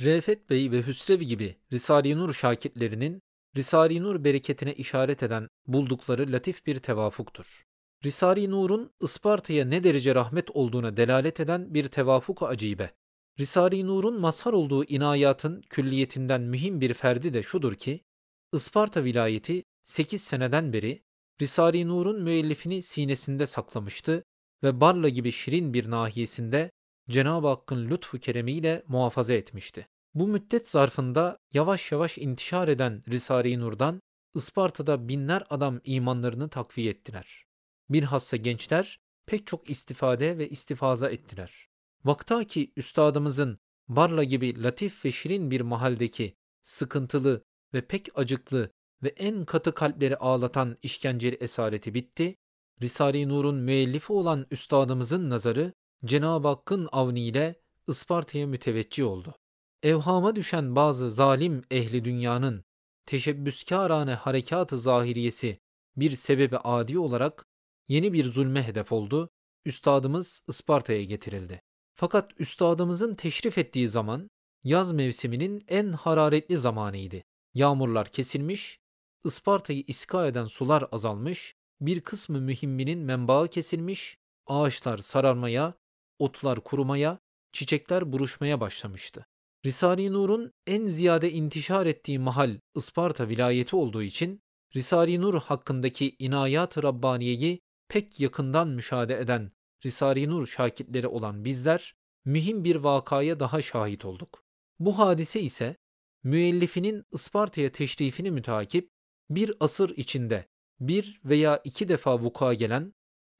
Refet Bey ve Hüsrev gibi Risale-i Nur şakirtlerinin Risale-i Nur bereketine işaret eden buldukları latif bir tevafuktur. Risale-i Nur'un Isparta'ya ne derece rahmet olduğuna delalet eden bir tevafuk acibe. Risale-i Nur'un mazhar olduğu inayatın külliyetinden mühim bir ferdi de şudur ki, Isparta vilayeti 8 seneden beri Risale-i Nur'un müellifini sinesinde saklamıştı ve Barla gibi şirin bir nahiyesinde Cenab-ı Hakk'ın lütfu keremiyle muhafaza etmişti. Bu müddet zarfında yavaş yavaş intişar eden Risale-i Nur'dan Isparta'da binler adam imanlarını takviye ettiler. Bilhassa gençler pek çok istifade ve istifaza ettiler. Vakta ki üstadımızın Barla gibi latif ve şirin bir mahaldeki sıkıntılı ve pek acıklı ve en katı kalpleri ağlatan işkenceli esareti bitti, Risale-i Nur'un müellifi olan üstadımızın nazarı Cenab-ı Hakk'ın avniyle Isparta'ya müteveccih oldu. Evhama düşen bazı zalim ehli dünyanın teşebbüskârane harekat-ı zahiriyesi bir sebebi adi olarak yeni bir zulme hedef oldu, üstadımız Isparta'ya getirildi. Fakat üstadımızın teşrif ettiği zaman yaz mevsiminin en hararetli zamanıydı. Yağmurlar kesilmiş, Isparta'yı iska eden sular azalmış, bir kısmı mühimminin menbaı kesilmiş, ağaçlar sararmaya, otlar kurumaya, çiçekler buruşmaya başlamıştı. Risale-i Nur'un en ziyade intişar ettiği mahal Isparta vilayeti olduğu için Risale-i Nur hakkındaki inayat-ı Rabbaniye'yi pek yakından müşahede eden Risale-i Nur şakitleri olan bizler mühim bir vakaya daha şahit olduk. Bu hadise ise müellifinin Isparta'ya teşrifini mütakip bir asır içinde bir veya iki defa vuku'a gelen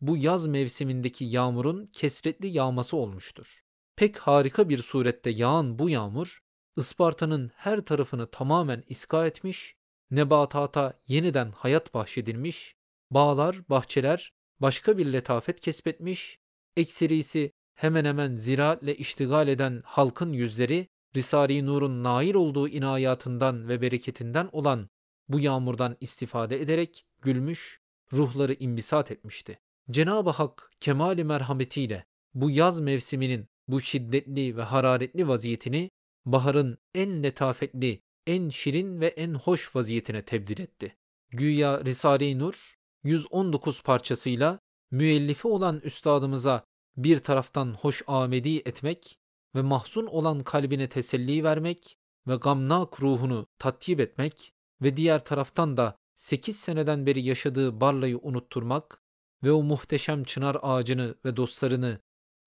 bu yaz mevsimindeki yağmurun kesretli yağması olmuştur. Pek harika bir surette yağan bu yağmur, Isparta'nın her tarafını tamamen iska etmiş, nebatata yeniden hayat bahşedilmiş, bağlar, bahçeler başka bir letafet kesbetmiş, ekserisi hemen hemen ziraatle iştigal eden halkın yüzleri, Risale-i Nur'un nail olduğu inayatından ve bereketinden olan bu yağmurdan istifade ederek gülmüş, ruhları imbisat etmişti. Cenab-ı Hak kemali merhametiyle bu yaz mevsiminin bu şiddetli ve hararetli vaziyetini baharın en letafetli, en şirin ve en hoş vaziyetine tebdil etti. Güya Risale-i Nur 119 parçasıyla müellifi olan üstadımıza bir taraftan hoş amedi etmek ve mahzun olan kalbine teselli vermek ve gamnak ruhunu tatyip etmek ve diğer taraftan da 8 seneden beri yaşadığı Barla'yı unutturmak ve o muhteşem çınar ağacını ve dostlarını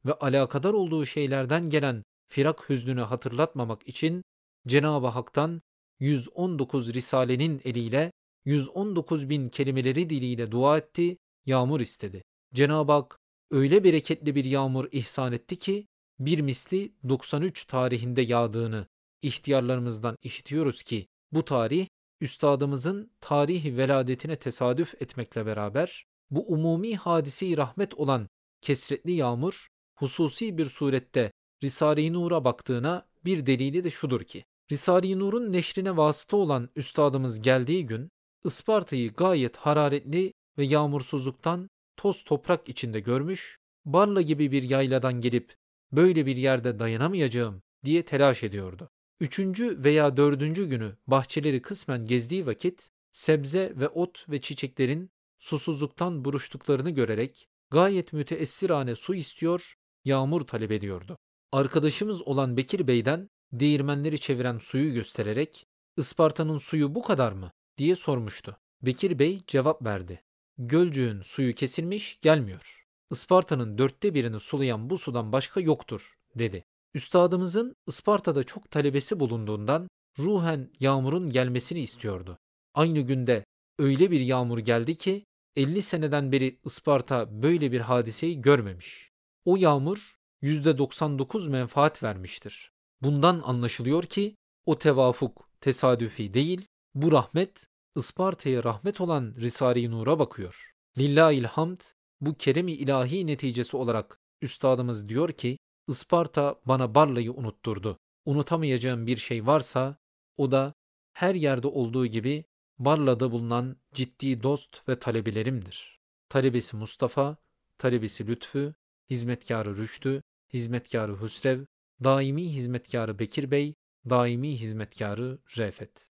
ve alakadar olduğu şeylerden gelen firak hüznünü hatırlatmamak için Cenab-ı Hak'tan 119 Risale'nin eliyle 119 bin kelimeleri diliyle dua etti, yağmur istedi. Cenab-ı Hak öyle bereketli bir yağmur ihsan etti ki bir misli 93 tarihinde yağdığını ihtiyarlarımızdan işitiyoruz ki bu tarih üstadımızın tarihi veladetine tesadüf etmekle beraber bu umumi hadisi rahmet olan kesretli yağmur hususi bir surette Risale-i Nur'a baktığına bir delili de şudur ki Risale-i Nur'un neşrine vasıta olan üstadımız geldiği gün Isparta'yı gayet hararetli ve yağmursuzluktan toz toprak içinde görmüş, Barla gibi bir yayladan gelip böyle bir yerde dayanamayacağım diye telaş ediyordu. Üçüncü veya dördüncü günü bahçeleri kısmen gezdiği vakit sebze ve ot ve çiçeklerin susuzluktan buruştuklarını görerek gayet müteessirane su istiyor, yağmur talep ediyordu. Arkadaşımız olan Bekir Bey'den değirmenleri çeviren suyu göstererek Isparta'nın suyu bu kadar mı diye sormuştu. Bekir Bey cevap verdi. Gölcüğün suyu kesilmiş gelmiyor. Isparta'nın dörtte birini sulayan bu sudan başka yoktur dedi. Üstadımızın Isparta'da çok talebesi bulunduğundan ruhen yağmurun gelmesini istiyordu. Aynı günde öyle bir yağmur geldi ki 50 seneden beri Isparta böyle bir hadiseyi görmemiş. O yağmur %99 menfaat vermiştir. Bundan anlaşılıyor ki o tevafuk tesadüfi değil, bu rahmet Isparta'ya rahmet olan Risale-i Nur'a bakıyor. Lillahil hamd bu keremi ilahi neticesi olarak üstadımız diyor ki Isparta bana Barla'yı unutturdu. Unutamayacağım bir şey varsa o da her yerde olduğu gibi Barla'da bulunan ciddi dost ve talebelerimdir. Talebesi Mustafa, talebesi Lütfü, hizmetkarı Rüştü, hizmetkarı Hüsrev, daimi hizmetkarı Bekir Bey, daimi hizmetkarı Refet.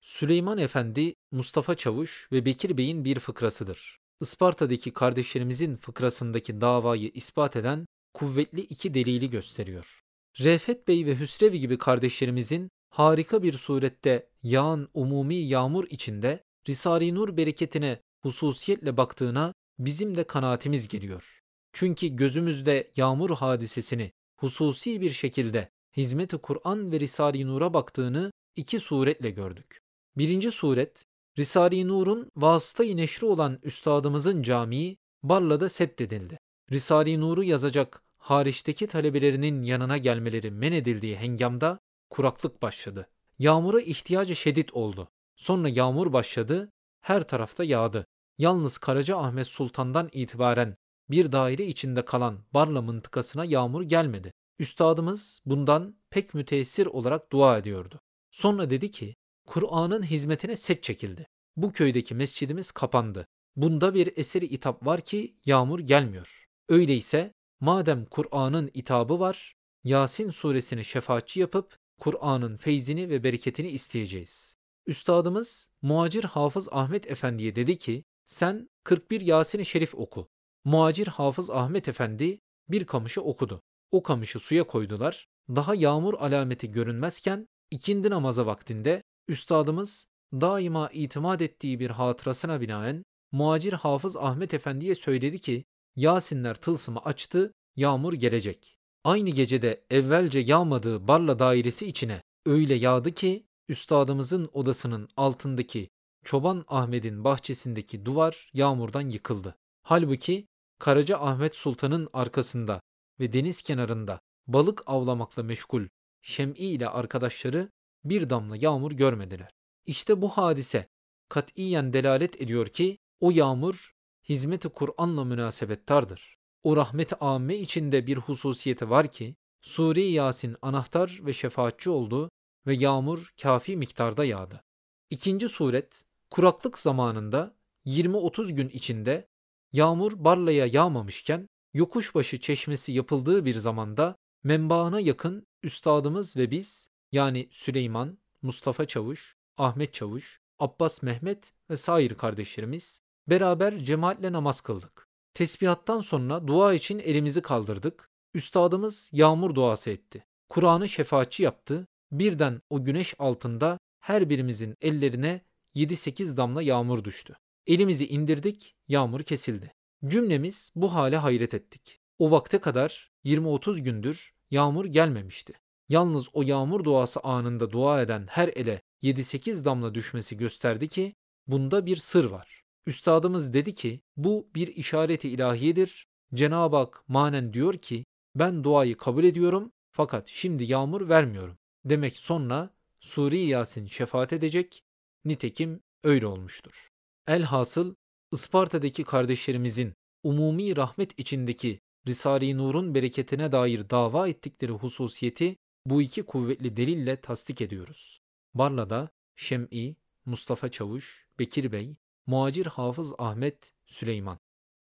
Süleyman Efendi, Mustafa Çavuş ve Bekir Bey'in bir fıkrasıdır. Isparta'daki kardeşlerimizin fıkrasındaki davayı ispat eden kuvvetli iki delili gösteriyor. Refet Bey ve Hüsrevi gibi kardeşlerimizin harika bir surette yağan umumi yağmur içinde Risale-i Nur bereketine hususiyetle baktığına bizim de kanaatimiz geliyor. Çünkü gözümüzde yağmur hadisesini hususi bir şekilde hizmeti Kur'an ve Risale-i Nur'a baktığını iki suretle gördük. Birinci suret, Risale-i Nur'un vasıta-i neşri olan üstadımızın camii Barla'da seddedildi. Risale-i Nur'u yazacak hariçteki talebelerinin yanına gelmeleri men edildiği hengamda kuraklık başladı. Yağmura ihtiyacı şiddet oldu. Sonra yağmur başladı, her tarafta yağdı. Yalnız Karaca Ahmet Sultan'dan itibaren bir daire içinde kalan Barla mıntıkasına yağmur gelmedi. Üstadımız bundan pek müteessir olarak dua ediyordu. Sonra dedi ki, Kur'an'ın hizmetine set çekildi. Bu köydeki mescidimiz kapandı. Bunda bir eseri itap var ki yağmur gelmiyor. Öyleyse madem Kur'an'ın itabı var, Yasin suresini şefaatçi yapıp Kur'an'ın feyzini ve bereketini isteyeceğiz. Üstadımız Muacir Hafız Ahmet Efendi'ye dedi ki, sen 41 Yasin-i Şerif oku. Muacir Hafız Ahmet Efendi bir kamışı okudu. O kamışı suya koydular. Daha yağmur alameti görünmezken ikindi namazı vaktinde üstadımız daima itimat ettiği bir hatırasına binaen Muacir Hafız Ahmet Efendi'ye söyledi ki Yasinler tılsımı açtı, yağmur gelecek. Aynı gecede evvelce yağmadığı Barla dairesi içine öyle yağdı ki üstadımızın odasının altındaki Çoban Ahmet'in bahçesindeki duvar yağmurdan yıkıldı. Halbuki Karaca Ahmet Sultan'ın arkasında ve deniz kenarında balık avlamakla meşgul Şem'i ile arkadaşları bir damla yağmur görmediler. İşte bu hadise katiyen delalet ediyor ki o yağmur hizmeti Kur'an'la münasebettardır. O rahmet-i amme içinde bir hususiyeti var ki Sure-i Yasin anahtar ve şefaatçi oldu ve yağmur kafi miktarda yağdı. İkinci suret kuraklık zamanında 20-30 gün içinde yağmur Barla'ya yağmamışken yokuşbaşı çeşmesi yapıldığı bir zamanda menbaına yakın üstadımız ve biz yani Süleyman, Mustafa Çavuş, Ahmet Çavuş, Abbas Mehmet ve sair kardeşlerimiz beraber cemaatle namaz kıldık. Tesbihattan sonra dua için elimizi kaldırdık. Üstadımız yağmur duası etti. Kur'an'ı şefaatçi yaptı. Birden o güneş altında her birimizin ellerine 7-8 damla yağmur düştü. Elimizi indirdik, yağmur kesildi. Cümlemiz bu hale hayret ettik. O vakte kadar 20-30 gündür yağmur gelmemişti. Yalnız o yağmur duası anında dua eden her ele 7-8 damla düşmesi gösterdi ki bunda bir sır var. Üstadımız dedi ki bu bir işareti ilahiyedir. Cenab-ı Hak manen diyor ki ben duayı kabul ediyorum fakat şimdi yağmur vermiyorum. Demek sonra Suri Yasin şefaat edecek. Nitekim öyle olmuştur. Elhasıl Isparta'daki kardeşlerimizin umumi rahmet içindeki Risale-i Nur'un bereketine dair dava ettikleri hususiyeti bu iki kuvvetli delille tasdik ediyoruz. Barla'da Şem'i, Mustafa Çavuş, Bekir Bey, Muacir Hafız Ahmet, Süleyman.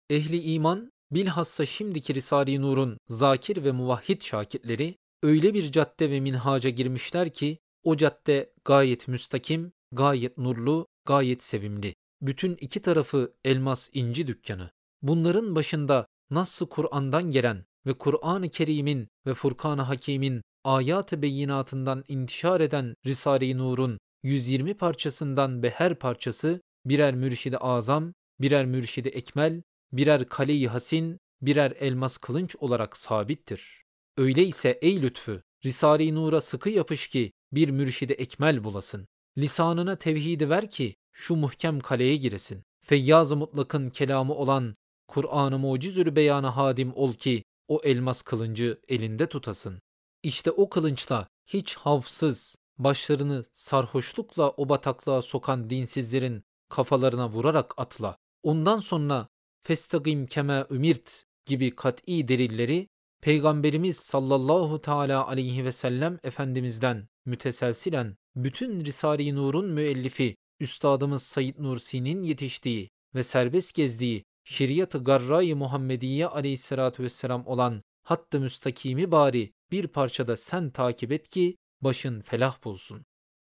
Ehli iman, bilhassa şimdiki Risale-i Nur'un zakir ve muvahhid şakitleri öyle bir cadde ve minhaca girmişler ki o cadde gayet müstakim, gayet nurlu, gayet sevimli. Bütün iki tarafı elmas inci dükkanı. Bunların başında Nass-ı Kur'an'dan gelen ve Kur'an-ı Kerim'in ve Furkan-ı Hakim'in ayat-ı beyinatından intişar eden Risale-i Nur'un 120 parçasından be her parçası birer mürşidi azam, birer mürşidi ekmel, birer kale-i hasin, birer elmas kılınç olarak sabittir. Öyleyse ey lütfü, Risale-i Nur'a sıkı yapış ki bir mürşidi ekmel bulasın. Lisanına tevhidi ver ki şu muhkem kaleye giresin. Feyyaz-ı mutlakın kelamı olan Kur'an-ı mucizül beyana hadim ol ki o elmas kılıncı elinde tutasın. İşte o kılınçla hiç havsız, başlarını sarhoşlukla o bataklığa sokan dinsizlerin kafalarına vurarak atla. Ondan sonra festagim keme ümirt gibi kat'i delilleri Peygamberimiz sallallahu teala aleyhi ve sellem Efendimiz'den müteselsilen bütün Risale-i Nur'un müellifi Üstadımız Said Nursi'nin yetiştiği ve serbest gezdiği şeriat-ı garra-i Muhammediye aleyhissalatü vesselam olan hattı müstakimi bari bir parçada sen takip et ki başın felah bulsun.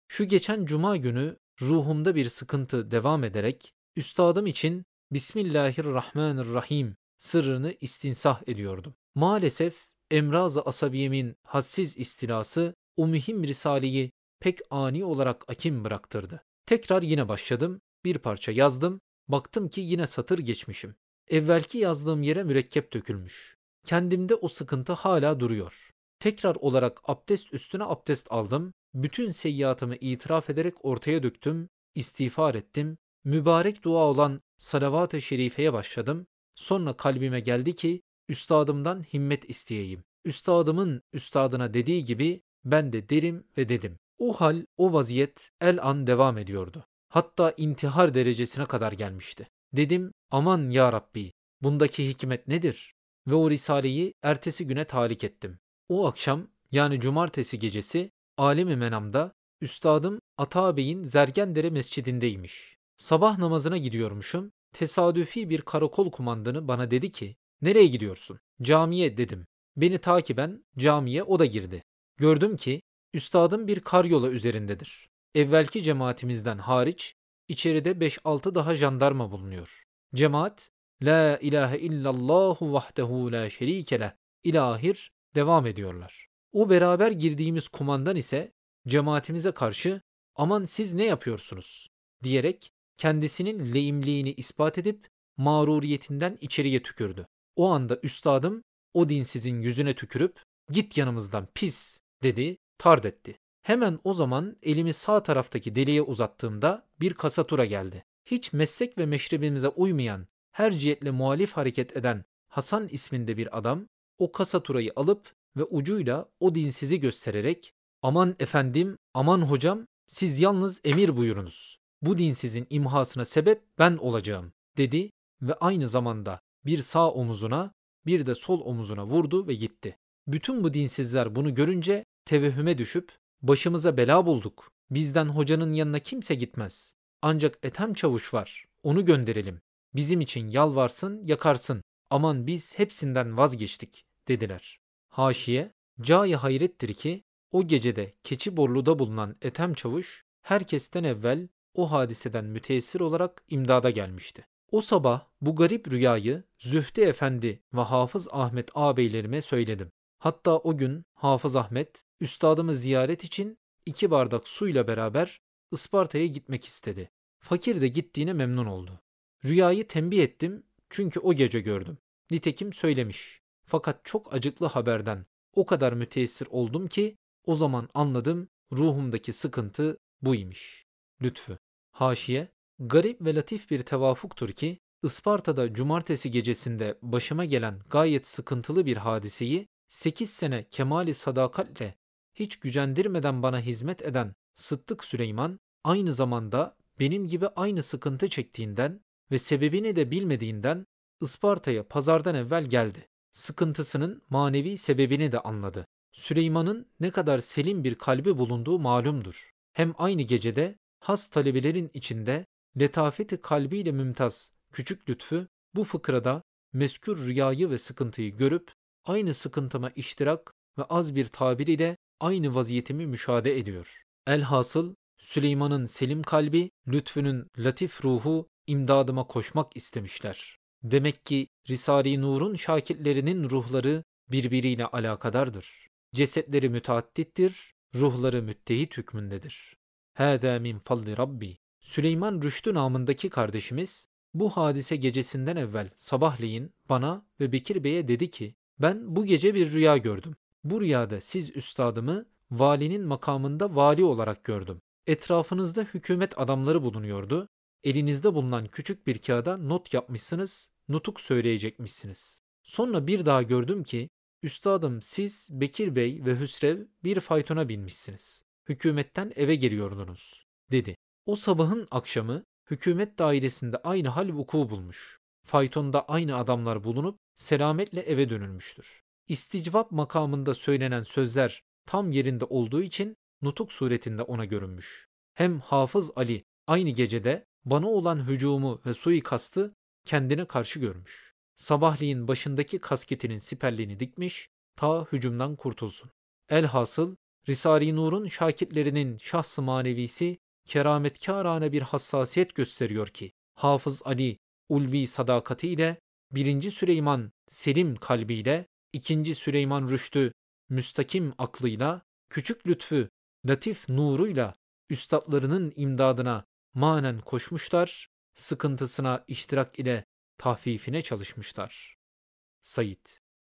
Şu geçen cuma günü ruhumda bir sıkıntı devam ederek üstadım için Bismillahirrahmanirrahim sırrını istinsah ediyordum. Maalesef emraz-ı asabiyemin hadsiz istilası o mühim risaleyi pek ani olarak akim bıraktırdı. Tekrar yine başladım, bir parça yazdım, baktım ki yine satır geçmişim. Evvelki yazdığım yere mürekkep dökülmüş. Kendimde o sıkıntı hala duruyor. Tekrar olarak abdest üstüne abdest aldım, bütün seyyiatımı itiraf ederek ortaya döktüm, istiğfar ettim, mübarek dua olan salavat-ı şerifeye başladım. Sonra kalbime geldi ki üstadımdan himmet isteyeyim. Üstadımın üstadına dediği gibi ben de derim ve dedim. O hal, o vaziyet el an devam ediyordu. Hatta intihar derecesine kadar gelmişti. Dedim aman ya Rabbi bundaki hikmet nedir? Ve o risaleyi ertesi güne talik ettim. O akşam yani cumartesi gecesi alemi menamda üstadım Ata Bey'in Zergendere mescidindeymiş. Sabah namazına gidiyormuşum. Tesadüfi bir karakol kumandanı bana dedi ki nereye gidiyorsun? Camiye dedim. Beni takiben camiye o da girdi. Gördüm ki üstadım bir karyola üzerindedir. Evvelki cemaatimizden hariç içeride 5-6 daha jandarma bulunuyor. Cemaat La ilahe illallahu vahdehu la şerike leh ilahir devam ediyorlar. O beraber girdiğimiz kumandan ise cemaatimize karşı aman siz ne yapıyorsunuz diyerek kendisinin lehimliğini ispat edip mağruriyetinden içeriye tükürdü. O anda üstadım o dinsizin yüzüne tükürüp git yanımızdan pis dedi tard etti. Hemen o zaman elimi sağ taraftaki deliğe uzattığımda bir kasatura geldi. Hiç meslek ve meşrebimize uymayan, her cihetle muhalif hareket eden Hasan isminde bir adam o kasaturayı alıp ve ucuyla o dinsizi göstererek aman efendim, aman hocam siz yalnız emir buyurunuz. Bu dinsizin imhasına sebep ben olacağım dedi ve aynı zamanda bir sağ omuzuna bir de sol omuzuna vurdu ve gitti. Bütün bu dinsizler bunu görünce tevehhüme düşüp başımıza bela bulduk. Bizden hocanın yanına kimse gitmez. Ancak Ethem Çavuş var. Onu gönderelim. Bizim için yalvarsın, yakarsın. Aman biz hepsinden vazgeçtik dediler. Haşiye, caya hayrettir ki o gecede Keçiborlu'da bulunan Ethem Çavuş herkesten evvel o hadiseden müteessir olarak imdada gelmişti. O sabah bu garip rüyayı Zühtü Efendi ve Hafız Ahmet ağabeylerime söyledim. Hatta o gün Hafız Ahmet üstadımı ziyaret için iki bardak suyla beraber Isparta'ya gitmek istedi. Fakir de gittiğine memnun oldu. Rüyayı tembih ettim çünkü o gece gördüm. Nitekim söylemiş. Fakat çok acıklı haberden o kadar müteessir oldum ki o zaman anladım ruhumdaki sıkıntı buymuş. Lütfü. Haşiye, garip ve latif bir tevafuktur ki Isparta'da cumartesi gecesinde başıma gelen gayet sıkıntılı bir hadiseyi 8 sene kemali sadakatle hiç gücendirmeden bana hizmet eden Sıddık Süleyman aynı zamanda benim gibi aynı sıkıntı çektiğinden ve sebebini de bilmediğinden Isparta'ya pazardan evvel geldi. Sıkıntısının manevi sebebini de anladı. Süleyman'ın ne kadar selim bir kalbi bulunduğu malumdur. Hem aynı gecede has talebelerin içinde letafeti kalbiyle mümtaz küçük lütfü bu fıkrada meskür rüyayı ve sıkıntıyı görüp aynı sıkıntıma iştirak ve az bir tabir ile aynı vaziyetimi müşahede ediyor. Elhasıl Süleyman'ın selim kalbi, lütfünün latif ruhu imdadıma koşmak istemişler. Demek ki Risale-i Nur'un şakirlerinin ruhları birbiriyle alakadardır. Cesetleri müteaddittir, ruhları müttehit hükmündedir. Hâzâ min fadli Rabbi. Süleyman Rüştü namındaki kardeşimiz bu hadise gecesinden evvel sabahleyin bana ve Bekir Bey'e dedi ki ben bu gece bir rüya gördüm. Bu rüyada siz üstadımı valinin makamında vali olarak gördüm. Etrafınızda hükümet adamları bulunuyordu. Elinizde bulunan küçük bir kağıda not yapmışsınız, nutuk söyleyecekmişsiniz. Sonra bir daha gördüm ki üstadım siz Bekir Bey ve Hüsrev bir faytona binmişsiniz. Hükümetten eve geliyordunuz dedi. O sabahın akşamı hükümet dairesinde aynı hal vuku bulmuş. Faytonda aynı adamlar bulunup selametle eve dönülmüştür. İsticvap makamında söylenen sözler tam yerinde olduğu için nutuk suretinde ona görünmüş. Hem Hafız Ali aynı gecede bana olan hücumu ve suikastı kendine karşı görmüş. Sabahleyin başındaki kasketinin siperliğini dikmiş, ta hücumdan kurtulsun. Elhasıl Risale-i Nur'un şakirtlerinin şahs-ı manevisi kerametkârane bir hassasiyet gösteriyor ki Hafız Ali ulvi sadakatiyle, birinci Süleyman selim kalbiyle, ikinci Süleyman Rüştü müstakim aklıyla, küçük lütfü latif nuruyla üstadlarının imdadına manen koşmuşlar, sıkıntısına iştirak ile tahfifine çalışmışlar. Sayit